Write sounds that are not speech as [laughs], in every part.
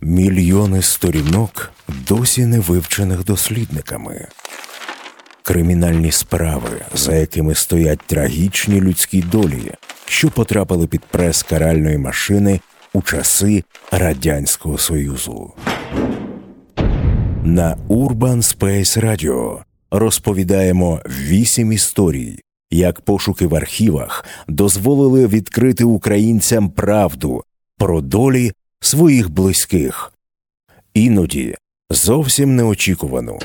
Мільйони сторінок досі не вивчених дослідниками. Кримінальні справи, за якими стоять трагічні людські долі, що потрапили під прес каральної машини у часи Радянського Союзу. На Urban Space Radio розповідаємо вісім історій, як пошуки в архівах дозволили відкрити українцям правду про долі своїх близьких. Іноді зовсім неочікувано.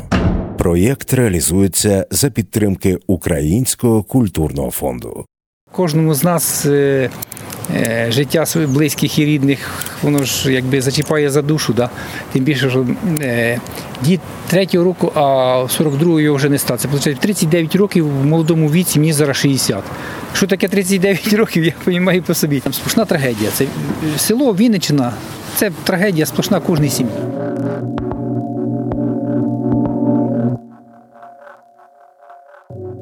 Проєкт реалізується за підтримки Українського культурного фонду. Кожному з нас е, життя своїх близьких і рідних, воно ж якби зачіпає за душу. Да? Тим більше, що е, дід третього року, а 42-го його вже не став. Це виходить 39 років в молодому віці, мені зараз 60. Що таке 39 років, я розумію по собі. Там сплошна трагедія. Це село Вінниччина, це трагедія сплошна кожній сім'ї.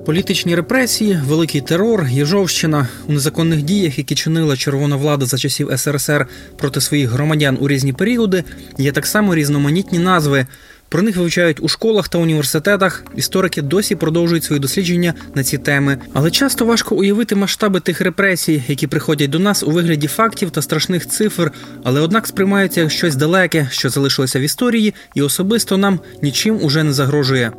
Політичні репресії, великий терор, Єжовщина у незаконних діях, які чинила червона влада за часів СРСР проти своїх громадян у різні періоди, є так само різноманітні назви. Про них вивчають у школах та університетах. Історики досі продовжують свої дослідження на ці теми. Але часто важко уявити масштаби тих репресій, які приходять до нас у вигляді фактів та страшних цифр, але однак сприймаються як щось далеке, що залишилося в історії, і особисто нам нічим уже не загрожує.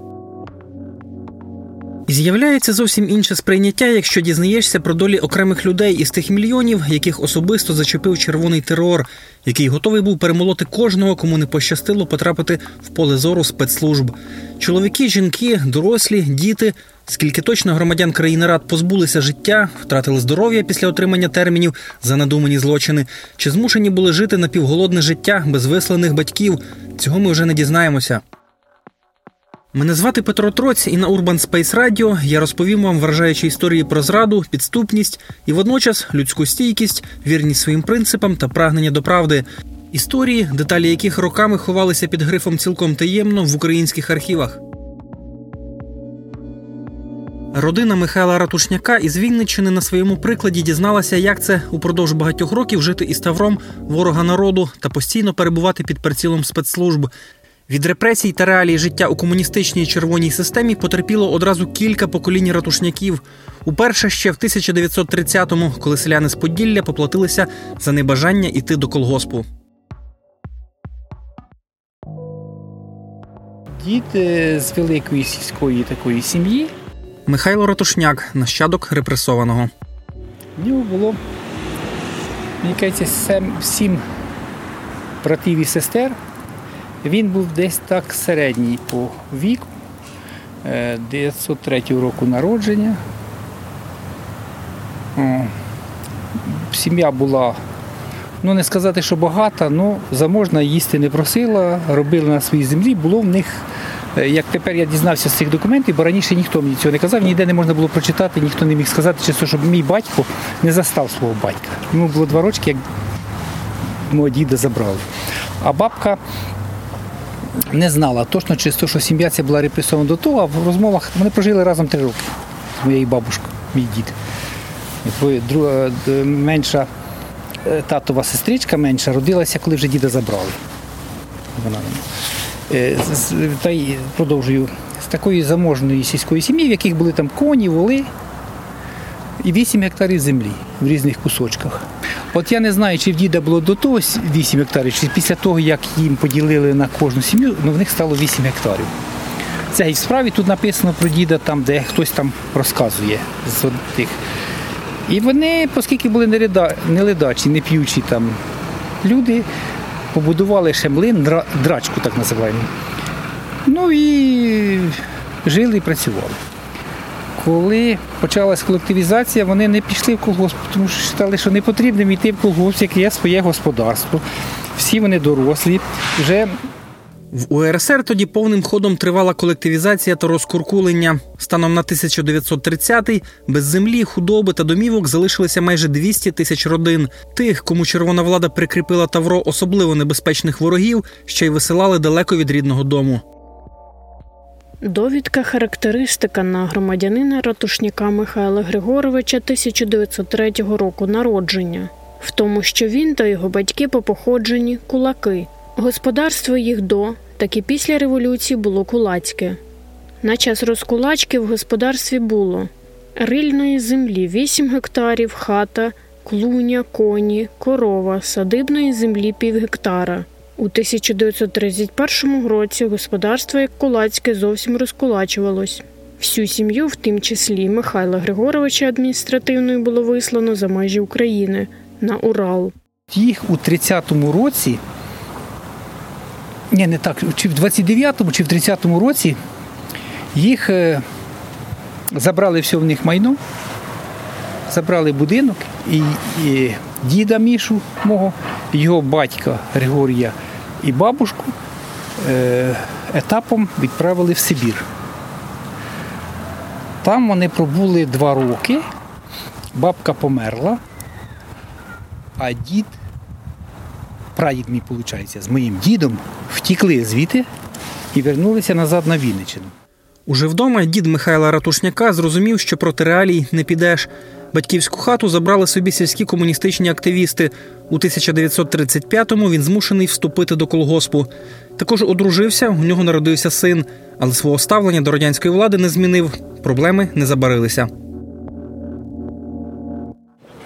З'являється зовсім інше сприйняття, якщо дізнаєшся про долі окремих людей із тих мільйонів, яких особисто зачепив червоний терор, який готовий був перемолоти кожного, кому не пощастило потрапити в поле зору спецслужб. Чоловіки, жінки, дорослі, діти. Скільки точно громадян країни рад позбулися життя, втратили здоров'я після отримання термінів за надумані злочини, чи змушені були жити напівголодне життя без висланих батьків? Цього ми вже не дізнаємося. Мене звати Петро Троць, і на Urban Space Radio я розповім вам вражаючі історії про зраду, підступність і водночас людську стійкість, вірність своїм принципам та прагнення до правди. Історії, деталі яких роками ховалися під грифом цілком таємно в українських архівах. Родина Михайла Ратушняка із Вінниччини на своєму прикладі дізналася, як це упродовж багатьох років жити із тавром ворога народу та постійно перебувати під прицілом спецслужб. Від репресій та реалій життя у комуністичній червоній системі потерпіло одразу кілька поколінь ратушняків. Уперше ще в 1930-му, коли селяни з Поділля поплатилися за небажання йти до колгоспу. Дід з великої сільської такої сім'ї. Михайло Ратушняк, нащадок репресованого. В нього було, мені кажеться, сім братів і сестер. Він був десь так середній по віку, е, 903 року народження. Сім'я була, ну не сказати, що багата, але заможна їсти не просила, робили на своїй землі. Було в них, е, як тепер я дізнався з цих документів, бо раніше ніхто мені цього не казав, ніде не можна було прочитати, ніхто не міг сказати, чисто, щоб мій батько не застав свого батька. Йому було два рочки, як мого діда забрали. А бабка не знала точно, чисто, що сім'я ця була репресована до того, а в розмовах вони прожили разом три роки з моєю бабушкою, мій дід. Друга, менша е, татова сестричка менша родилася, коли вже діда забрали. Е, та й продовжую з такої заможної сільської сім'ї, в яких були там коні, воли і 8 гектарів землі в різних кусочках. От я не знаю, чи в діда було до того 8 гектарів, чи після того, як їм поділили на кожну сім'ю, ну в них стало 8 гектарів. Це і справі тут написано про діда, там, де хтось там розказує з тих. І вони, оскільки були не ледачі, не п'ючі там люди, побудували ще млин, драчку так називаємо. Ну і жили і працювали. Коли почалась колективізація, вони не пішли в колгосп, тому що вважали, що не потрібно йти в колгосп, яке є своє господарство. Всі вони дорослі. Вже В УРСР тоді повним ходом тривала колективізація та розкуркулення. Станом на 1930-й без землі, худоби та домівок залишилися майже 200 тисяч родин. Тих, кому червона влада прикріпила тавро особливо небезпечних ворогів, ще й висилали далеко від рідного дому. Довідка характеристика на громадянина ратушняка Михайла Григоровича 1903 року народження, в тому, що він та його батьки по походженні кулаки. Господарство їх до, так і після революції було кулацьке. На час розкулачки в господарстві було рильної землі 8 гектарів, хата, клуня, коні, корова, садибної землі пів гектара. У 1931 році господарство як кулацьке зовсім розкулачувалось. Всю сім'ю, в тим числі Михайла Григоровича адміністративною, було вислано за межі України на Урал. Їх у 30-му році, ні, не так, чи в 29-му, чи в 30-му році їх е, забрали все в них майно, забрали будинок і, і діда Мішу мого, його батька Григорія і бабушку е, етапом відправили в Сибір. Там вони пробули два роки, бабка померла, а дід, прадід мій, виходить, з моїм дідом втікли звідти і вернулися назад на Вінниччину. Уже вдома дід Михайла Ратушняка зрозумів, що проти реалій не підеш. Батьківську хату забрали собі сільські комуністичні активісти. У 1935-му він змушений вступити до колгоспу. Також одружився, у нього народився син, але свого ставлення до радянської влади не змінив. Проблеми не забарилися.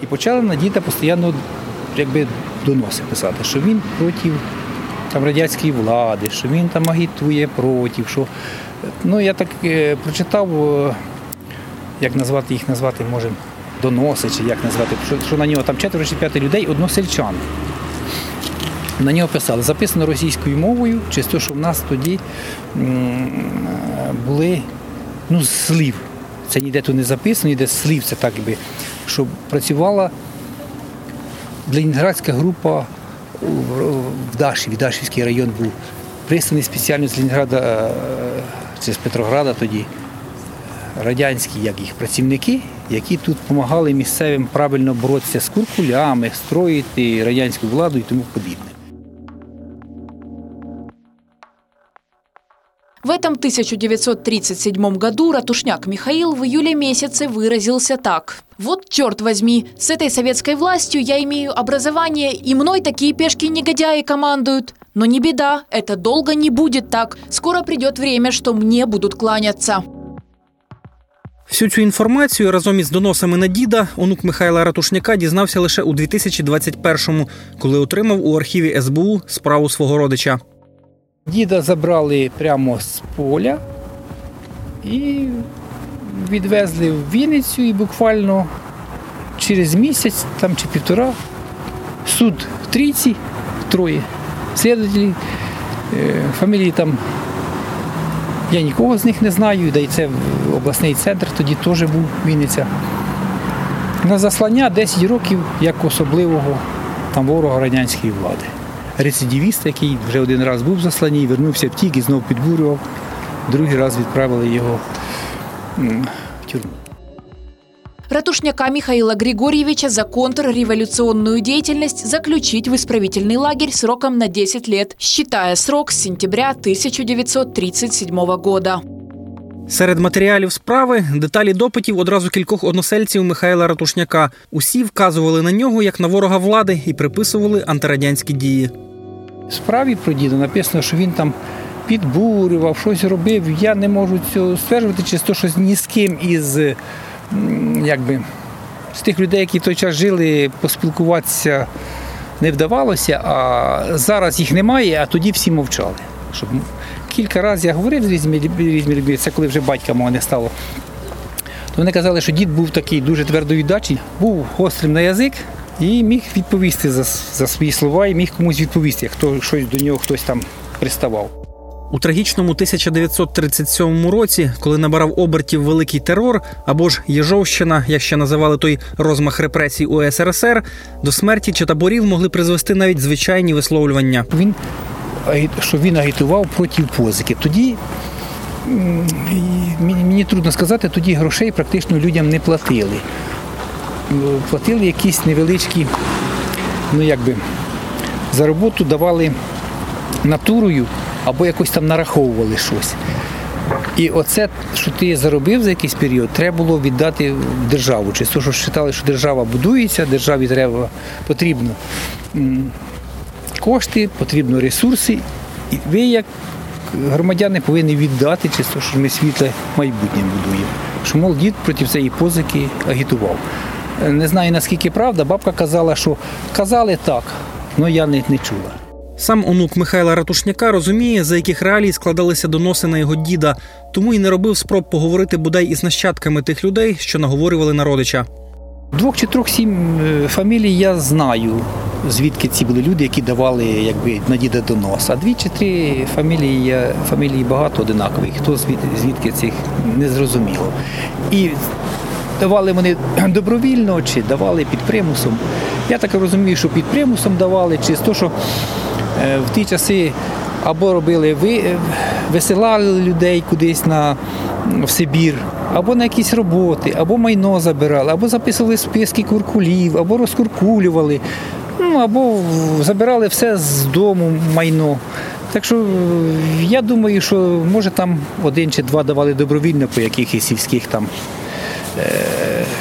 І почали на діда постійно якби, доноси писати, що він проти там, радянської влади, що він там агітує проти. Що... Ну, я так е, прочитав, е, як назвати їх назвати, може, доноси, чи як назвати, що, що на нього там четверо чи п'яти людей, односельчан. На нього писали, записано російською мовою, чисто, що в нас тоді були ну, слів. Це ніде тут не записано, ніде слів, це так якби, що працювала Ленінградська група в Дашеві, Дашівський район був присланий спеціально з Ленінграда е, чи з Петрограда тоді радянські як їх працівники, які тут допомагали місцевим правильно боротися з куркулями, строїти радянську владу і тому подібне. В этом 1937 году Ратушняк Михаил в июле месяце выразился так. «Вот черт возьми, с этой советской властью я имею образование, и мной такие пешки-негодяи командуют. Но не беда, это долго не будет так. Скоро придет время, что мне будут кланяться». Всю цю інформацію разом із доносами на діда онук Михайла Ратушняка дізнався лише у 2021-му, коли отримав у архіві СБУ справу свого родича. Діда забрали прямо з поля і відвезли в Вінницю і буквально через місяць там чи півтора суд трійці, троє слідователі, е, фамілії там я нікого з них не знаю, да й це обласний центр тоді теж був Вінниця. На заслання 10 років як особливого там ворога радянської влади. Рецидивіст, який вже один раз був в засланні, вернувся втік і знову підбурював. Другий раз відправили його в тюрму. Ратушняка Михаила Григорьевича за контрреволюционную деятельность заключить в исправительный лагерь сроком на 10 лет, считая срок с сентября 1937 года. Серед матеріалів справи деталі допитів одразу кількох односельців Михайла Ратушняка. Усі вказували на нього як на ворога влади і приписували антирадянські дії. Справі про діда написано, що він там підбурював, щось робив. Я не можу цього стверджувати, чисто щось ні з ким із якби, з тих людей, які в той час жили, поспілкуватися не вдавалося, а зараз їх немає, а тоді всі мовчали. Щоб кілька разів я говорив з різними людьми, це коли вже батька мого не стало. То вони казали, що дід був такий дуже твердої дачі, був гострим на язик і міг відповісти за, за свої слова, і міг комусь відповісти, як хто щось до нього хтось там приставав. У трагічному 1937 році, коли набирав обертів великий терор або ж Єжовщина, як ще називали той розмах репресій у СРСР, до смерті чи таборів могли призвести навіть звичайні висловлювання. Він що він агітував проти позики. Тоді мені, трудно сказати, тоді грошей практично людям не платили. Ну, Платили якісь невеличкі, ну якби за роботу давали натурою або якось там нараховували щось. І оце, що ти заробив за якийсь період, треба було віддати державу. Чи то, що вважали, що держава будується, державі треба потрібно кошти, потрібно ресурси. І ви, як громадяни, повинні віддати чисто, що ми світле майбутнє будуємо. Що, мол, дід проти цієї позики агітував. Е, Не знаю наскільки правда, бабка казала, що казали так, але я не, не чула. Сам онук Михайла Ратушняка розуміє, за яких реалій складалися доноси на його діда, тому і не робив спроб поговорити бодай із нащадками тих людей, що наговорювали на родича. Двох чи трьох сім е, фамілій я знаю, звідки ці були люди, які давали якби, на діда донос. А дві чи три фамілії, фамілії багато одинакових. Хто звідки, звідки цих не зрозуміло. І давали вони [clears throat] добровільно чи давали під примусом. Я так розумію, що під примусом давали, чи з того, що е, в ті часи або робили ви, е, висилали людей кудись на, в Сибір, або на якісь роботи, або майно забирали, або записували списки куркулів, або розкуркулювали, ну, або забирали все з дому майно. Так що е, я думаю, що може там один чи два давали добровільно по якихось сільських там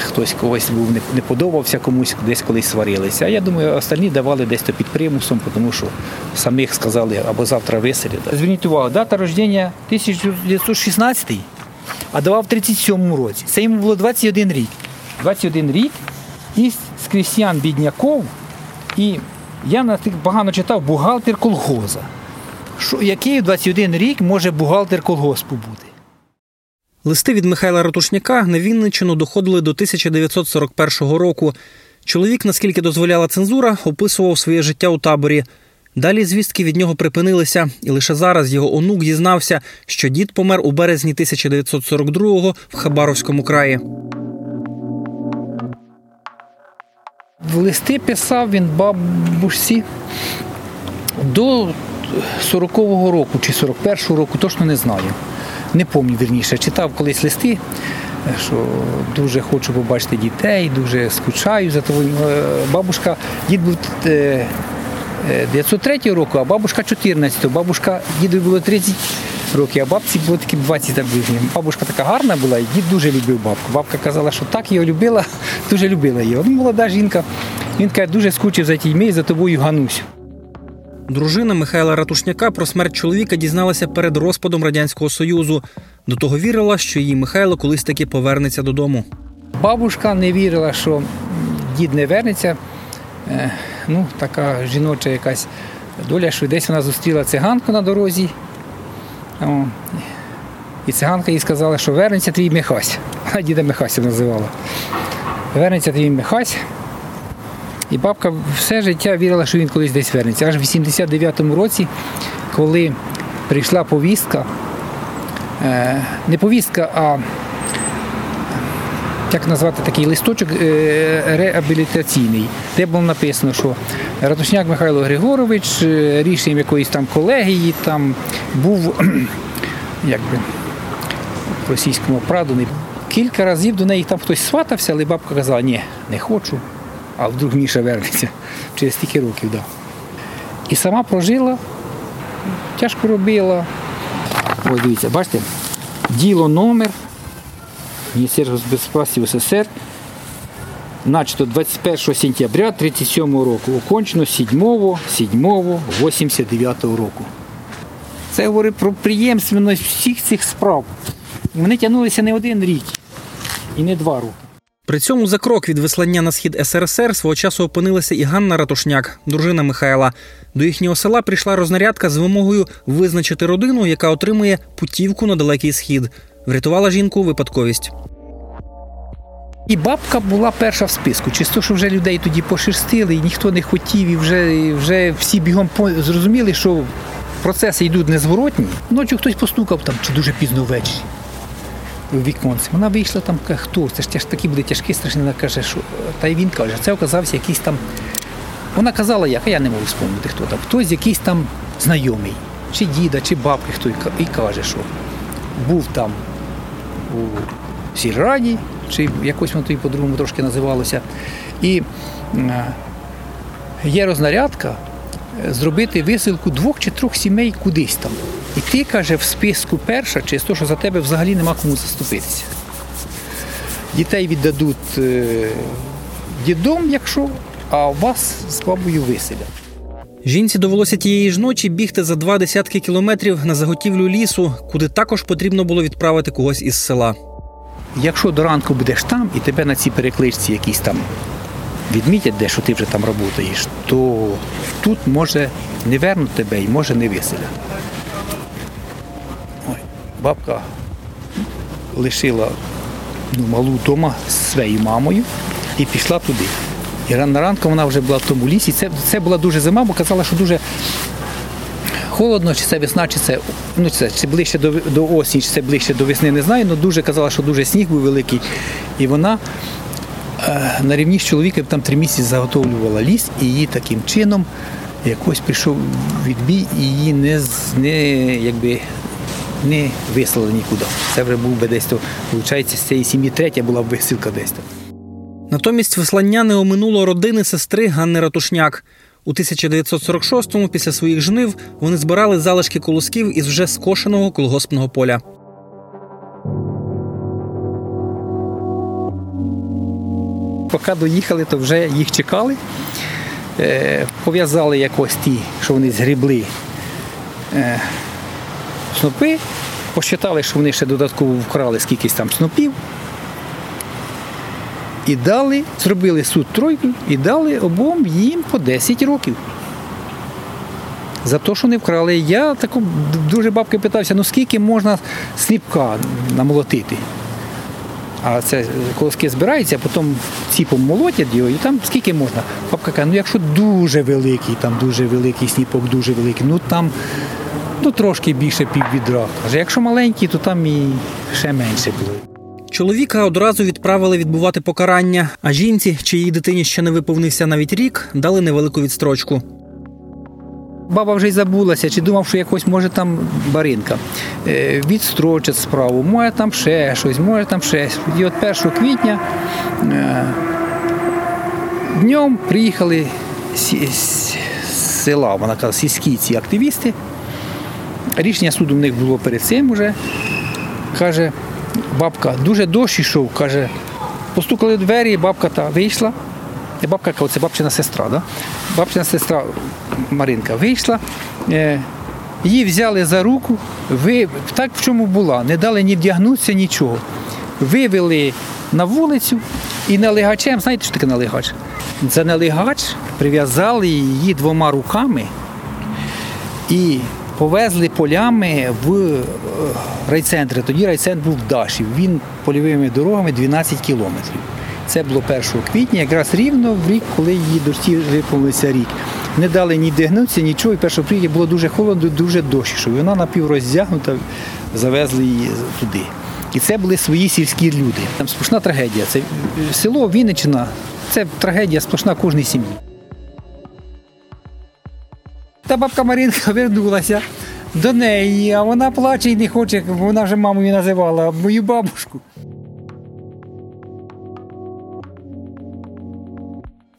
хтось когось був не, подобався комусь, десь колись сварилися. А я думаю, останні давали десь то під примусом, тому що самих сказали або завтра виселять. Зверніть увагу, дата рождення 1916, а давав в 37-му році. Це йому було 21 рік. 21 рік і з крістян бідняков. І я на тих погано читав бухгалтер колгоза. Що, який 21 рік може бухгалтер колгоспу бути? Листи від Михайла Ратушняка на Вінниччину доходили до 1941 року. Чоловік, наскільки дозволяла цензура, описував своє життя у таборі. Далі звістки від нього припинилися, і лише зараз його онук дізнався, що дід помер у березні 1942-го в Хабаровському краї. Листи писав він бабусі до 40-го року чи 41-го року, точно не знаю. Не пам'ятаю вірніше. Читав колись листи, що дуже хочу побачити дітей, дуже скучаю за тобою. Е, Бабушка, дід був е, е, 903 року, а бабушка 14. Бабушка, діду було 30 років, а бабці було такі 20 приблизно. Бабушка така гарна була, і дід дуже любив бабку. Бабка казала, що так його любила, [laughs] дуже любила його. Ну, молода жінка. Він каже, дуже скучив за тійми і за тобою Ганусю. Дружина Михайла Ратушняка про смерть чоловіка дізналася перед розпадом радянського союзу. До того вірила, що її Михайло колись таки повернеться додому. Бабушка не вірила, що дід не вернеться. Е, Ну, така жіноча якась доля, що десь вона зустріла циганку на дорозі. І циганка їй сказала, що вернеться твій Михась. [laughs] Вона діда Михася називала. Вернеться твій Михась. І бабка все життя вірила, що він колись десь вернеться. Аж в 89-му році, коли прийшла повістка, е, не повістка, а як назвати такий листочок е, реабілітаційний, де було написано, що Ратушняк Михайло Григорович е, рішенням якоїсь там колегії там був [clears throat] якби в російському прадуні. Кілька разів до неї там хтось сватався, але бабка казала, ні, не хочу, а вдруг Міша вернеться [laughs] через стільки років. Да. І сама прожила, тяжко робила. Ось дивіться, бачите, діло номер Міністерства безпеки СССР, начато 21 сентября 1937 року, окончено 7 7 89 року. Це говорить про приємственність всіх цих справ. І вони тягнулися не один рік і не два роки. При цьому за крок від вислання на схід СРСР свого часу опинилася і Ганна Ратушняк, дружина Михайла. До їхнього села прийшла рознарядка з вимогою визначити родину, яка отримує путівку на далекий схід. Врятувала жінку випадковість. І бабка була перша в списку. Чисто, що вже людей тоді пошерстили, і ніхто не хотів, і вже, вже всі бігом зрозуміли, що процеси йдуть незворотні. Ночі хтось постукав там, чи дуже пізно ввечері. У віконці. Вона вийшла там, каже, хто? Це ж тяж такі буде тяжкі, страшні. Вона каже, що та й він каже, це оказався якийсь там. Вона казала, як, а я не можу спомнити, хто там. Хтось якийсь там знайомий, чи діда, чи бабки, хто і каже, що був там у сільраді, чи якось воно тоді по-другому трошки називалося. І е, є рознарядка е, зробити висилку двох чи трьох сімей кудись там. І ти, каже, в списку перша, через те, що за тебе взагалі нема кому заступитися. Дітей віддадуть е, дідом, якщо, а вас з бабою виселять. Жінці довелося тієї ж ночі бігти за два десятки кілометрів на заготівлю лісу, куди також потрібно було відправити когось із села. Якщо до ранку будеш там і тебе на цій перекличці якісь там відмітять, де що ти вже там працюєш, то тут може не вернуть тебе і може не виселять. Ой, бабка лишила ну, малу вдома з своєю мамою і пішла туди. І рано ранку вона вже була в тому лісі. Це, це була дуже зима, бо казала, що дуже холодно, чи це весна, чи це, ну, це чи ближче до, до осені, чи це ближче до весни, не знаю. але дуже казала, що дуже сніг був великий. І вона е, на рівні з чоловіком там три місяці заготовлювала ліс, і її таким чином якось прийшов відбій, і її не, не, якби, не вислали нікуди. Це вже був би десь виходить, з цієї сім'ї третя була б висилка десь. Натомість вислання не оминуло родини сестри Ганни Ратушняк. У 1946-му, після своїх жнив, вони збирали залишки колосків із вже скошеного колгоспного поля. Поки доїхали, то вже їх чекали. Е, пов'язали якось ті, що вони згрібли е, снопи, посчитали, що вони ще додатково вкрали скількись там снопів. І дали, зробили суд тройку і дали обом їм по 10 років. За те, що не вкрали. Я таку дуже бабки питався, ну скільки можна сліпка намолотити? А це колоски збираються, потім ціпом молотять його, і там скільки можна. Бабка каже, ну якщо дуже великий, там дуже великий сніпок, дуже великий, ну там ну, трошки більше пів відра. Каже, якщо маленький, то там і ще менше було. Чоловіка одразу відправили відбувати покарання, а жінці, чиїй дитині ще не виповнився навіть рік, дали невелику відстрочку. Баба вже й забулася, чи думав, що якось може там баринка е, відстрочить справу, може там ще щось, може там ще. І от 1 квітня е, днем приїхали з села, вона каже, сільські ці активісти. Рішення суду в них було перед цим уже. Каже, бабка, дуже дощ ішов, каже, постукали двері, бабка та вийшла. І бабка каже, це бабчина сестра, да? бабчина сестра Маринка вийшла, е, її взяли за руку, ви, так в чому була, не дали ні вдягнутися, нічого. Вивели на вулицю і налегачем, знаєте, що таке налегач? Це налегач, прив'язали її двома руками і повезли полями в е, райцентр. Тоді райцентр був в Дашів. Він польовими дорогами 12 кілометрів. Це було 1 квітня, якраз рівно в рік, коли її дочці виповнився рік. Не дали ні дигнутися, нічого. І 1 квітня було дуже холодно, дуже дощ. І вона напівроздягнута, завезли її туди. І це були свої сільські люди. Там сплошна трагедія. Це село Вінниччина, це трагедія сплошна кожній сім'ї. Та бабка Марінка [laughs] вернулася до неї, а вона плаче і не хоче, вона вже мамою називала мою бабушку.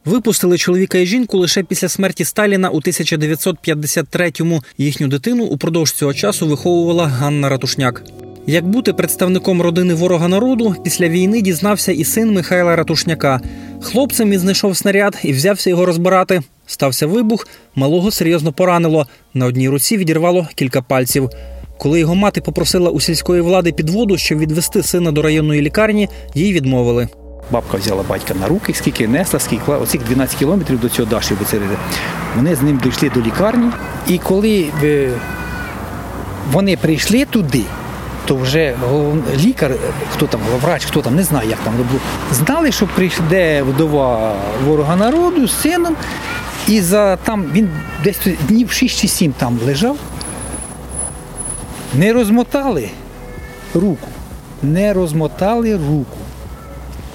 Випустили чоловіка і жінку лише після смерті Сталіна у 1953-му. Їхню дитину упродовж цього часу виховувала Ганна Ратушняк. Як бути представником родини ворога народу, після війни дізнався і син Михайла Ратушняка. Хлопцем він знайшов снаряд і взявся його розбирати. Стався вибух, малого серйозно поранило. На одній руці відірвало кілька пальців. Коли його мати попросила у сільської влади підводу, щоб відвести сина до районної лікарні, їй відмовили. Бабка взяла батька на руки, скільки несла, скільки оцих 12 кілометрів до цього Даші Бецериди. Вони з ним дійшли до лікарні. І коли е, вони прийшли туди, то вже лікар, хто там, врач, хто там, не знаю, як там було, знали, що прийде вдова ворога народу з сином. І за там він десь днів 6 чи 7 там лежав. Не розмотали руку. Не розмотали руку.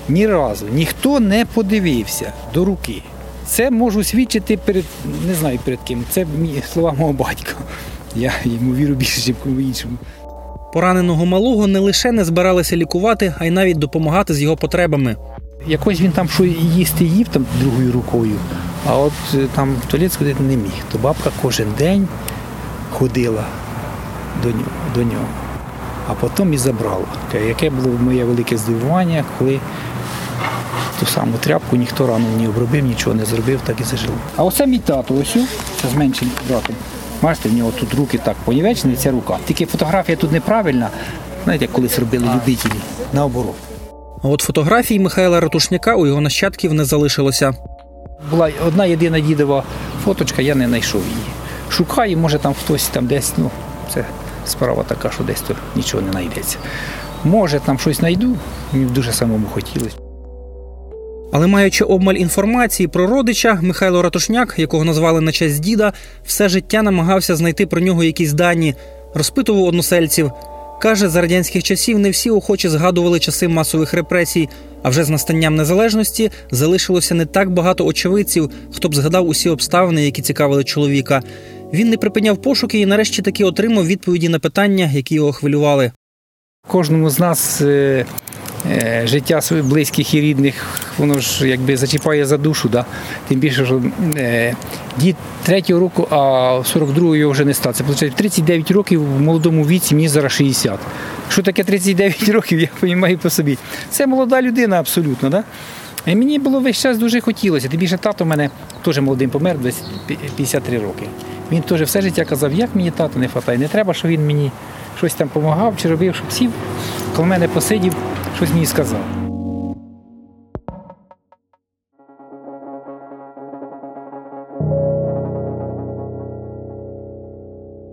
Ні разу ніхто не подивився до руки. Це можу свідчити перед не знаю перед ким. Це слова мого батька. Я йому вірю більше, ніж кому іншому. Пораненого малого не лише не збиралися лікувати, а й навіть допомагати з його потребами. Якось він там що їсти їв там другою рукою, а от е, там в туалет сходити не міг. То бабка кожен день ходила до нього, до нього а потім і забрала. Яке було моє велике здивування, коли ту саму тряпку, ніхто рану не обробив, нічого не зробив, так і зажило. А оце мій тато, ось, з меншим братом. Бачите, в нього тут руки так понівечені, ця рука. Тільки фотографія тут неправильна. Знаєте, як колись робили любителі, наоборот. А от фотографій Михайла Ратушняка у його нащадків не залишилося. Була одна єдина дідова фоточка, я не знайшов її. Шукаю, може там хтось там десь, ну, це справа така, що десь тут нічого не знайдеться. Може, там щось знайду, мені дуже самому хотілося. Але маючи обмаль інформації про родича, Михайло Ратушняк, якого назвали на честь діда, все життя намагався знайти про нього якісь дані, розпитував односельців. Каже, за радянських часів не всі охочі згадували часи масових репресій, а вже з настанням незалежності залишилося не так багато очевидців, хто б згадав усі обставини, які цікавили чоловіка. Він не припиняв пошуки і нарешті таки отримав відповіді на питання, які його хвилювали. Кожному з нас е, життя своїх близьких і рідних, воно ж якби зачіпає за душу. Да? Тим більше, що е, дід третього року, а 42-го його вже не став. Це виходить 39 років в молодому віці, мені зараз 60. Що таке 39 [laughs] років, я розумію по собі. Це молода людина абсолютно. Да? І мені було весь час дуже хотілося. Тим більше тато в мене теж молодим помер, десь 53 роки. Він теж все життя казав, як мені тато не вистачає. Не треба, щоб він мені щось там допомагав чи робив, щоб сів, коли мене посидів, щось мені сказав.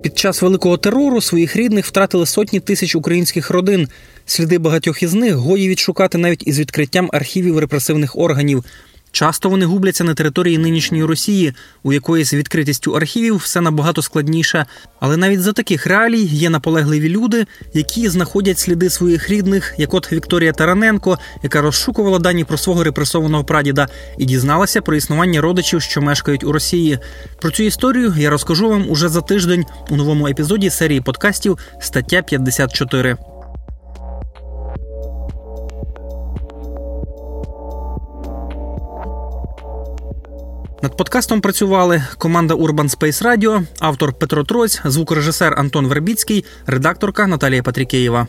Під час великого терору своїх рідних втратили сотні тисяч українських родин. Сліди багатьох із них годі відшукати навіть із відкриттям архівів репресивних органів. Часто вони губляться на території нинішньої Росії, у якої з відкритістю архівів все набагато складніше. Але навіть за таких реалій є наполегливі люди, які знаходять сліди своїх рідних, як от Вікторія Тараненко, яка розшукувала дані про свого репресованого прадіда і дізналася про існування родичів, що мешкають у Росії. Про цю історію я розкажу вам уже за тиждень у новому епізоді серії подкастів Стаття 54. Над подкастом працювали команда Urban Space Radio, автор Петро Троць, звукорежисер Антон Вербіцький, редакторка Наталія Патрікеєва.